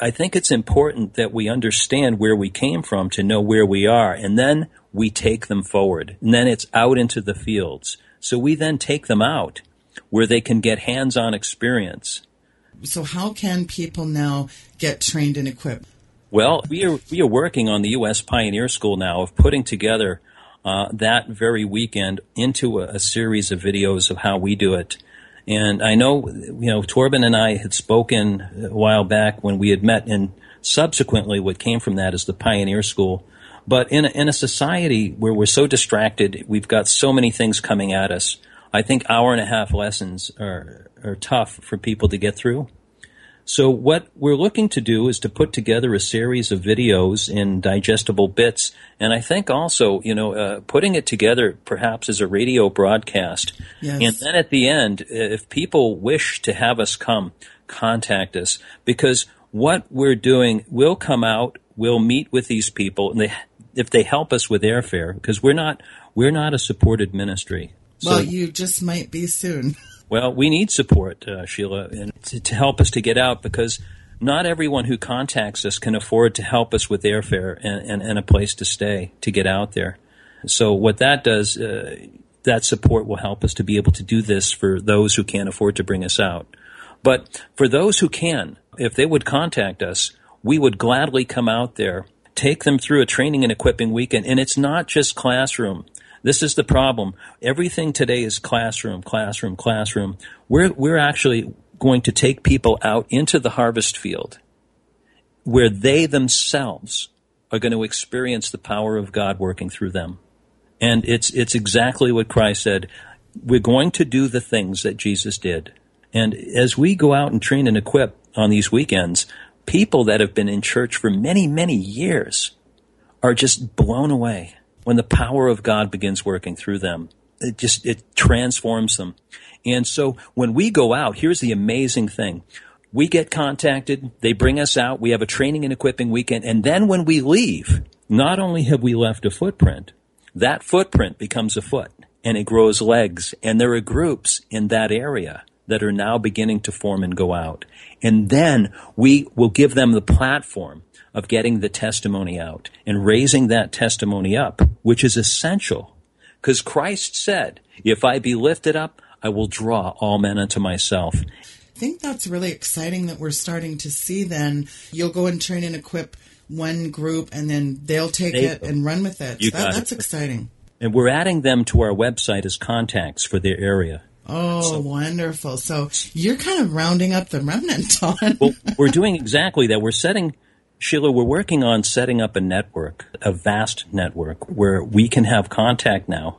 F: I think it's important that we understand where we came from to know where we are. And then we take them forward. And then it's out into the fields. So we then take them out where they can get hands on experience.
E: So how can people now get trained and equipped?
F: Well, we are we are working on the U.S. Pioneer School now of putting together uh, that very weekend into a, a series of videos of how we do it. And I know, you know, Torben and I had spoken a while back when we had met, and subsequently, what came from that is the Pioneer School. But in a, in a society where we're so distracted, we've got so many things coming at us. I think hour and a half lessons are are tough for people to get through. So what we're looking to do is to put together a series of videos in digestible bits, and I think also, you know, uh, putting it together perhaps as a radio broadcast.
E: Yes.
F: And then at the end, if people wish to have us come, contact us because what we're doing will come out we'll meet with these people, and they if they help us with airfare because we're not we're not a supported ministry.
E: So, well, you just might be soon.
F: Well, we need support, uh, Sheila, and to, to, help us to get out because not everyone who contacts us can afford to help us with airfare and, and, and a place to stay to get out there. So what that does, uh, that support will help us to be able to do this for those who can't afford to bring us out. But for those who can, if they would contact us, we would gladly come out there, take them through a training and equipping weekend. And it's not just classroom. This is the problem. Everything today is classroom, classroom, classroom. We're, we're actually going to take people out into the harvest field where they themselves are going to experience the power of God working through them. And it's, it's exactly what Christ said. We're going to do the things that Jesus did. And as we go out and train and equip on these weekends, people that have been in church for many, many years are just blown away when the power of God begins working through them. It just, it transforms them. And so when we go out, here's the amazing thing. We get contacted, they bring us out, we have a training and equipping weekend, and then when we leave, not only have we left a footprint, that footprint becomes a foot and it grows legs, and there are groups in that area that are now beginning to form and go out. And then we will give them the platform of getting the testimony out and raising that testimony up, which is essential. Because Christ said, if I be lifted up, I will draw all men unto myself.
E: I think that's really exciting that we're starting to see then. You'll go and train and equip one group and then they'll take they, it and run with it. So that, that's it. exciting.
F: And we're adding them to our website as contacts for their area.
E: Oh, so, wonderful. So you're kind of rounding up the remnant, Don.
F: well, we're doing exactly that. We're setting, Sheila, we're working on setting up a network, a vast network, where we can have contact now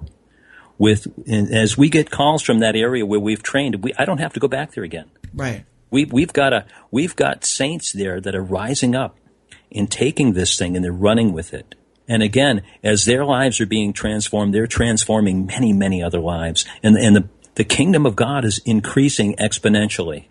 F: with, as we get calls from that area where we've trained, we, I don't have to go back there again.
E: Right.
F: We, we've got a, we've got saints there that are rising up and taking this thing and they're running with it. And again, as their lives are being transformed, they're transforming many, many other lives. And, and the, the kingdom of God is increasing exponentially.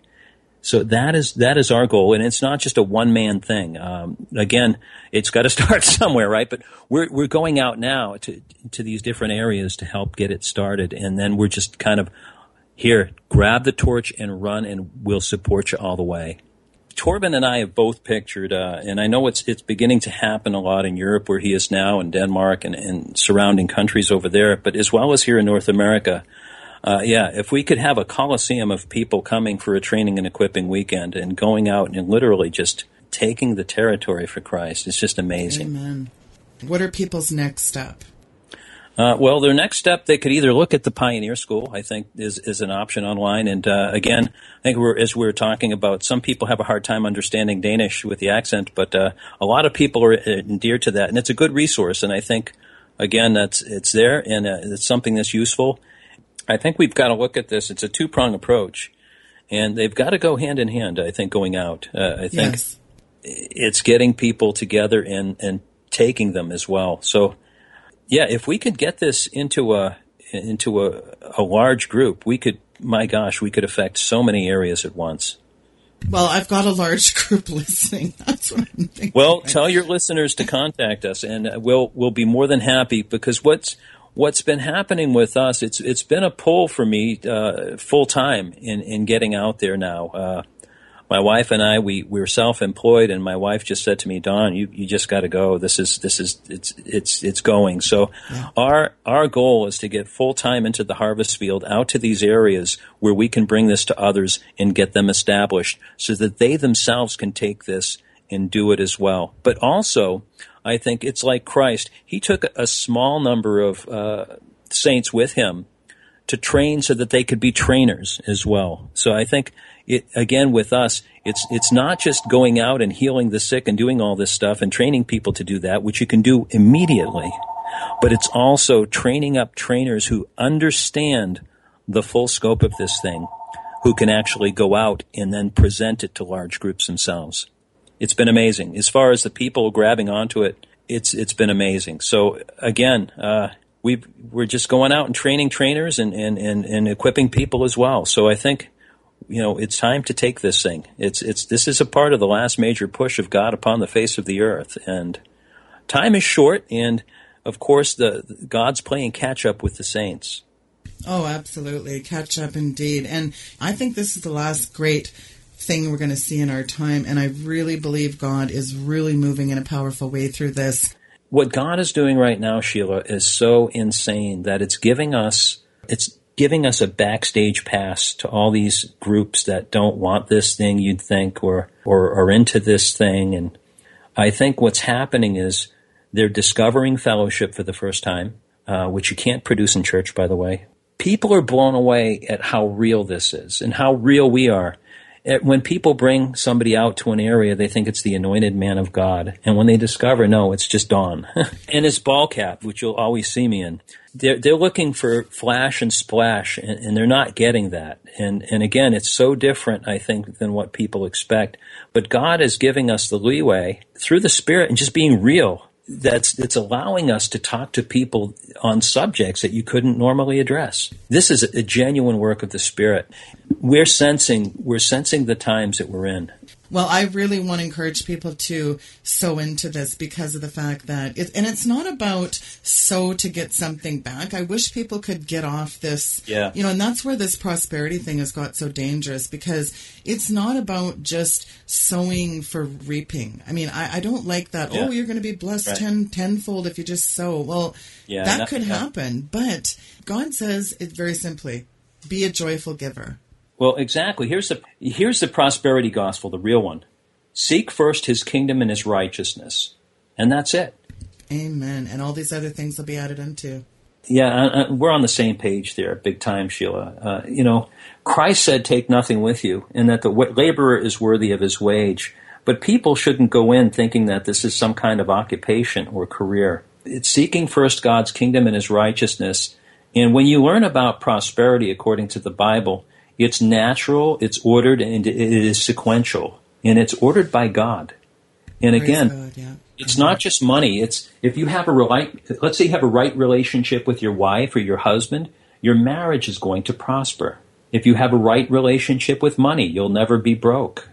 F: So that is that is our goal, and it's not just a one man thing. Um, again, it's got to start somewhere, right? But we're we're going out now to to these different areas to help get it started, and then we're just kind of here, grab the torch and run, and we'll support you all the way. Torben and I have both pictured, uh, and I know it's it's beginning to happen a lot in Europe, where he is now, in Denmark and, and surrounding countries over there, but as well as here in North America. Uh, yeah, if we could have a coliseum of people coming for a training and equipping weekend and going out and literally just taking the territory for Christ, it's just amazing.
E: Amen. What are people's next step?
F: Uh, well, their next step, they could either look at the Pioneer School, I think, is, is an option online. And uh, again, I think we're, as we are talking about, some people have a hard time understanding Danish with the accent, but uh, a lot of people are endeared to that, and it's a good resource. And I think, again, that's it's there, and uh, it's something that's useful. I think we've got to look at this. It's a two prong approach, and they've got to go hand in hand. I think going out. Uh, I think yes. it's getting people together and and taking them as well. So yeah, if we could get this into a into a, a large group, we could. My gosh, we could affect so many areas at once.
E: Well, I've got a large group listening. That's what I'm thinking.
F: Well, tell your listeners to contact us, and we'll we'll be more than happy because what's what's been happening with us, it's it's been a pull for me uh, full time in in getting out there now. Uh, my wife and I, we, we were self-employed and my wife just said to me, Don, you, you just got to go. This is, this is, it's, it's, it's going. So yeah. our, our goal is to get full time into the harvest field out to these areas where we can bring this to others and get them established so that they themselves can take this and do it as well. But also, I think it's like Christ. He took a small number of uh, saints with him to train so that they could be trainers as well. So I think it, again with us, it's it's not just going out and healing the sick and doing all this stuff and training people to do that, which you can do immediately, but it's also training up trainers who understand the full scope of this thing, who can actually go out and then present it to large groups themselves. It's been amazing. As far as the people grabbing onto it, it's it's been amazing. So again, uh, we we're just going out and training trainers and, and, and, and equipping people as well. So I think you know, it's time to take this thing. It's it's this is a part of the last major push of God upon the face of the earth, and time is short. And of course, the God's playing catch up with the saints.
E: Oh, absolutely. Catch up indeed. And I think this is the last great thing we're going to see in our time. And I really believe God is really moving in a powerful way through this.
F: What God is doing right now, Sheila, is so insane that it's giving us, it's giving us a backstage pass to all these groups that don't want this thing, you'd think, or, or are into this thing. And I think what's happening is they're discovering fellowship for the first time, uh, which you can't produce in church, by the way people are blown away at how real this is and how real we are. Eh, when people bring somebody out to an area, they think it's the anointed man of God. And when they discover, no, it's just Don. and it's ball cap, which you'll always see me in. They're, they're looking for flash and splash, and, and they're not getting that. And, and again, it's so different, I think, than what people expect. But God is giving us the leeway through the Spirit and just being real that's it's allowing us to talk to people on subjects that you couldn't normally address. This is a genuine work of the Spirit. We're sensing we're sensing the times that we're in.
E: Well, I really want to encourage people to sow into this because of the fact that it, and it's not about sow to get something back. I wish people could get off this,
F: yeah.
E: you know, and that's where this prosperity thing has got so dangerous because it's not about just sowing for reaping. I mean, I, I don't like that.
F: Oh, yeah.
E: Oh, you're going to be blessed
F: Right.
E: ten tenfold if you just sow. Well,
F: Yeah,
E: that
F: that-
E: could happen, but God says it very simply: be a joyful giver.
F: Well, exactly. Here's the here's the prosperity gospel, the real one. Seek first his kingdom and his righteousness. And that's it.
E: Amen. And all these other things will be added unto.
F: Yeah, uh, uh, we're on the same page there, big time, Sheila. Uh, you know, Christ said, "Take nothing with you," and that the wa- laborer is worthy of his wage. But people shouldn't go in thinking that this is some kind of occupation or career. It's seeking first God's kingdom and His righteousness. And when you learn about prosperity according to the Bible, it's natural, it's ordered, and it is sequential, and it's ordered by God. And
E: Praise
F: again,
E: God, yeah.
F: it's not just money. It's if you have a right, let's say you have a right relationship with your wife or your husband, your marriage is going to prosper. If you have a right relationship with money, you'll never be broke.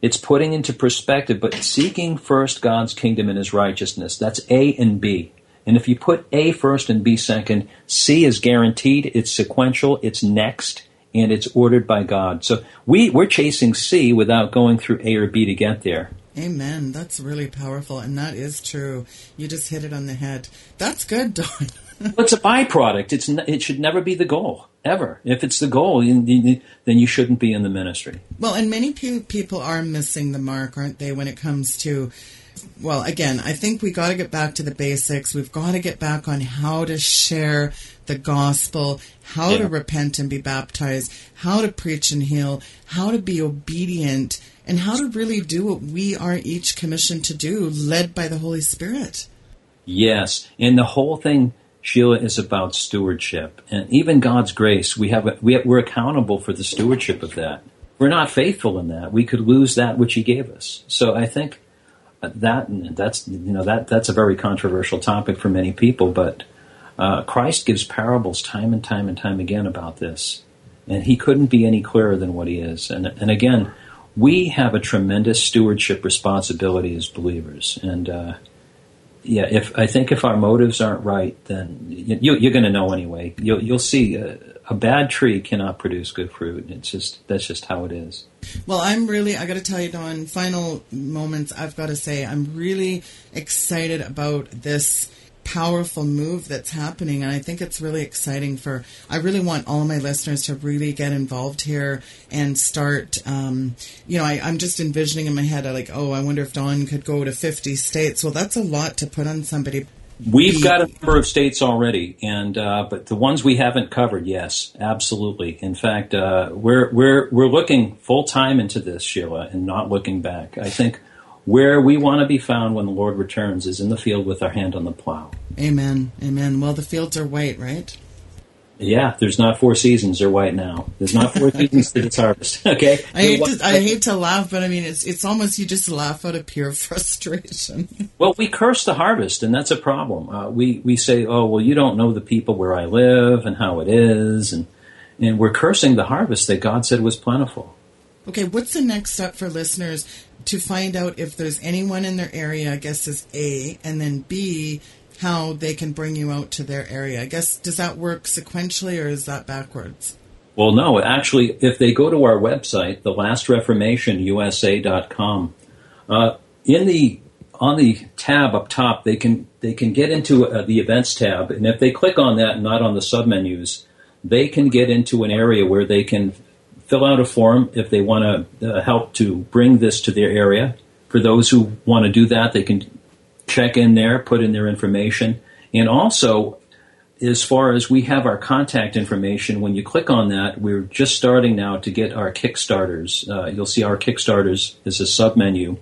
F: It's putting into perspective, but seeking first God's kingdom and his righteousness. That's A and B. And if you put A first and B second, C is guaranteed, it's sequential, it's next, and it's ordered by God. So we, we're chasing C without going through A or B to get there.
E: Amen. That's really powerful, and that is true. You just hit it on the head. That's good, Don.
F: It's a byproduct. It's n- it should never be the goal ever. If it's the goal, then you shouldn't be in the ministry.
E: well, and many pe- people are missing the mark, aren't they, when it comes to. Well, again, I think we got to get back to the basics. We've got to get back on how to share the gospel, how
F: Yeah.
E: to repent and be baptized, how to preach and heal, how to be obedient, and how to really do what we are each commissioned to do, led by the Holy Spirit.
F: Yes, and the whole thing, Sheila, is about stewardship, and even God's grace. We have a, we, we're accountable for the stewardship of that. We're not faithful in that. We could lose that which He gave us. So I think that that's you know that that's a very controversial topic for many people, but uh, Christ gives parables time and time and time again about this, and He couldn't be any clearer than what He is. And and again, we have a tremendous stewardship responsibility as believers, and. Uh, yeah, if I think if our motives aren't right, then you, you're going to know anyway. You'll, you'll see uh, a bad tree cannot produce good fruit. It's just that's just how it is.
E: Well, I'm really, I got to tell you, Don. final moments, I've got to say, I'm really excited about this powerful move that's happening. And I think it's really exciting for, I really want all my listeners to really get involved here and start, um, you know, I, I'm just envisioning in my head, I like, oh, I wonder if Don could go to 50 states. Well, that's a lot to put on somebody.
F: We've got a number of states already, and uh, but the ones we haven't covered, yes, absolutely. In fact, uh, we're we're we're looking full time into this, Sheila, and not looking back. I think where we want to be found when the Lord returns is in the field with our hand on the plow.
E: Amen. Amen. Well, the fields are white, right?
F: Yeah, there's not four seasons; they're white now. There's not four seasons to its harvest. Okay,
E: I hate, to, I hate to laugh, but I mean, it's it's almost you just laugh out of pure frustration.
F: Well, we curse the harvest, and that's a problem. Uh, we we say, "Oh, well, you don't know the people where I live and how it is," and and we're cursing the harvest that God said was plentiful.
E: Okay, what's the next step for listeners to find out if there's anyone in their area? I guess is A, and then B, how they can bring you out to their area. I guess does that work sequentially or is that backwards?
F: Well, no, actually, if they go to our website, thelastreformationusa.com, uh, in the on the tab up top, they can they can get into uh, the events tab, and if they click on that, not on the submenus, they can get into an area where they can fill out a form if they want to uh, help to bring this to their area. For those who want to do that, they can check in there, put in their information, and also as far as we have our contact information, when you click on that, we're just starting now to get our Kickstarters. Uh, you'll see our Kickstarters is a submenu,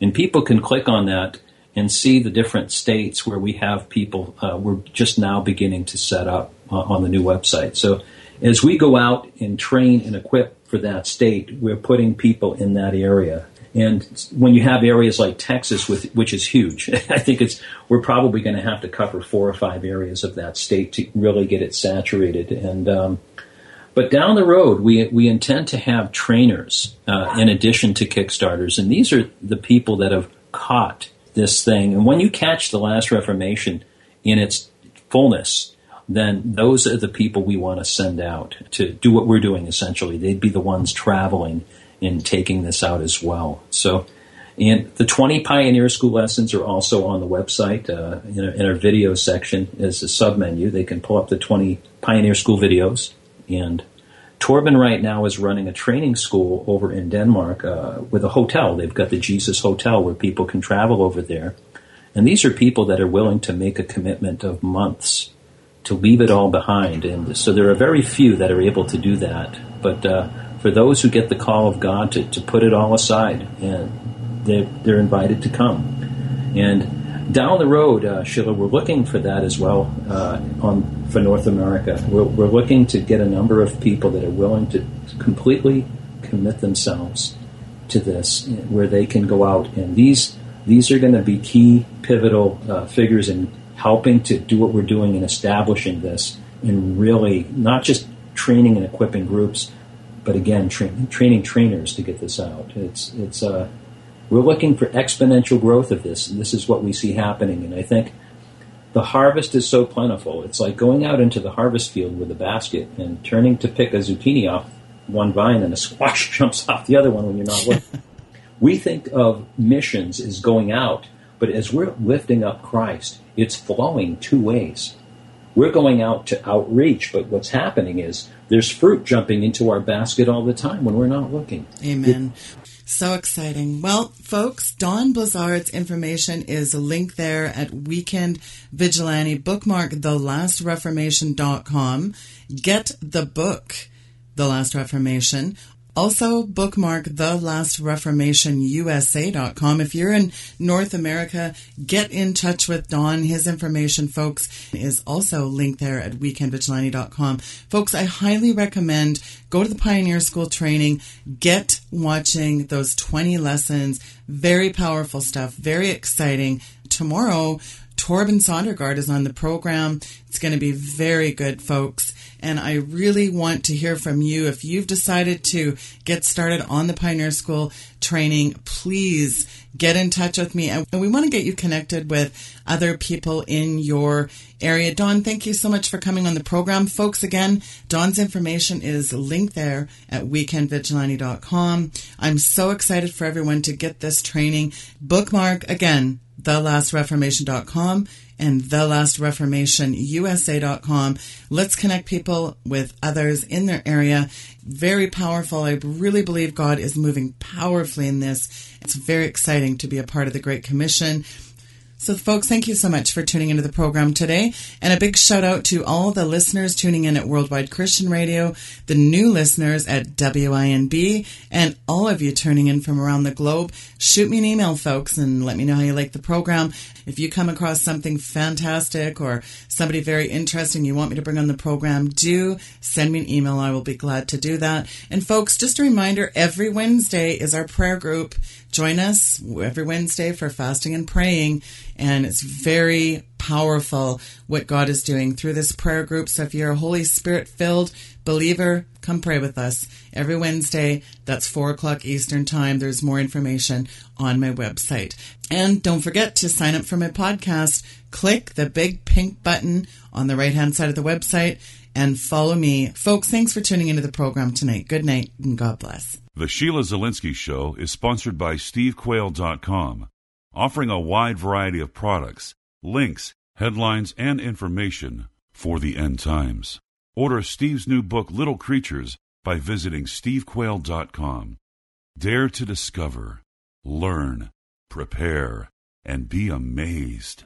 F: and people can click on that and see the different states where we have people. Uh, we're just now beginning to set up uh, on the new website. So as we go out and train and equip for that state, we're putting people in that area. And when you have areas like Texas, with, which is huge, I think it's we're probably going to have to cover four or five areas of that state to really get it saturated. And um, but down the road, we we intend to have trainers uh, in addition to Kickstarters, and these are the people that have caught this thing. And when you catch the last Reformation in its fullness, then those are the people we want to send out to do what we're doing. Essentially, they'd be the ones traveling in taking this out as well. So, and the 20 Pioneer School lessons are also on the website uh, in, our, in, our, video section as a submenu. They can pull up the 20 Pioneer School videos. And Torben right now is running a training school over in Denmark uh, with a hotel. They've got the Jesus Hotel where people can travel over there. And these are people that are willing to make a commitment of months to leave it all behind. And so there are very few that are able to do that. But uh, for those who get the call of God to, to put it all aside, and they're, they're invited to come. And down the road, uh, Sheila, we're looking for that as well uh, on for North America. We're, we're looking to get a number of people that are willing to completely commit themselves to this, where they can go out and these these are going to be key pivotal uh, figures in helping to do what we're doing in establishing this and really not just training and equipping groups, but again, tra- training trainers to get this out. It's it's uh, we're looking for exponential growth of this, and this is what we see happening. And I think the harvest is so plentiful. It's like going out into the harvest field with a basket and turning to pick a zucchini off one vine, and a squash jumps off the other one when you're not looking. we think of missions as going out, but as we're lifting up Christ, it's flowing two ways. We're going out to outreach, but what's happening is there's fruit jumping into our basket all the time when we're not looking.
E: Amen. It, so exciting. Well, folks, Don Blizard's information is a link there at Weekend Vigilante. Bookmark thelastreformation.com. Get the book, The Last Reformation. Also, bookmark thelastreformationusa.com. If you're in North America, get in touch with Don. His information, folks, is also linked there at weekendvigilante.com. Folks, I highly recommend go to the Pioneer School training, get watching those 20 lessons. Very powerful stuff, very exciting. Tomorrow, Torben Sondergaard is on the program. It's going to be very good, folks and I really want to hear from you. If you've decided to get started on the Pioneer School training, please get in touch with me. And we want to get you connected with other people in your area. Don, thank you so much for coming on the program. Folks, again, Don's information is linked there at weekendvigilante.com. I'm so excited for everyone to get this training. Bookmark, again, thelastreformation.com and thelastreformationusa.com. Let's connect people with others in their area. Very powerful. I really believe God is moving powerfully in this. It's very exciting to be a part of the Great Commission. So, folks, thank you so much for tuning into the program today. And a big shout out to all the listeners tuning in at Worldwide Christian Radio, the new listeners at WINB, and all of you tuning in from around the globe. Shoot me an email, folks, and let me know how you like the program. If you come across something fantastic or somebody very interesting you want me to bring on the program, do send me an email. I will be glad to do that. And, folks, just a reminder every Wednesday is our prayer group. Join us every Wednesday for fasting and praying. And it's very powerful what God is doing through this prayer group. So if you're a Holy Spirit filled believer, come pray with us every Wednesday. That's four o'clock Eastern time. There's more information on my website. And don't forget to sign up for my podcast. Click the big pink button on the right hand side of the website and follow me. Folks, thanks for tuning into the program tonight. Good night and God bless.
D: The Sheila Zilinsky Show is sponsored by SteveQuayle.com, offering a wide variety of products, links, headlines, and information for the end times. Order Steve's new book, Little Creatures, by visiting SteveQuayle.com. Dare to discover, learn, prepare, and be amazed.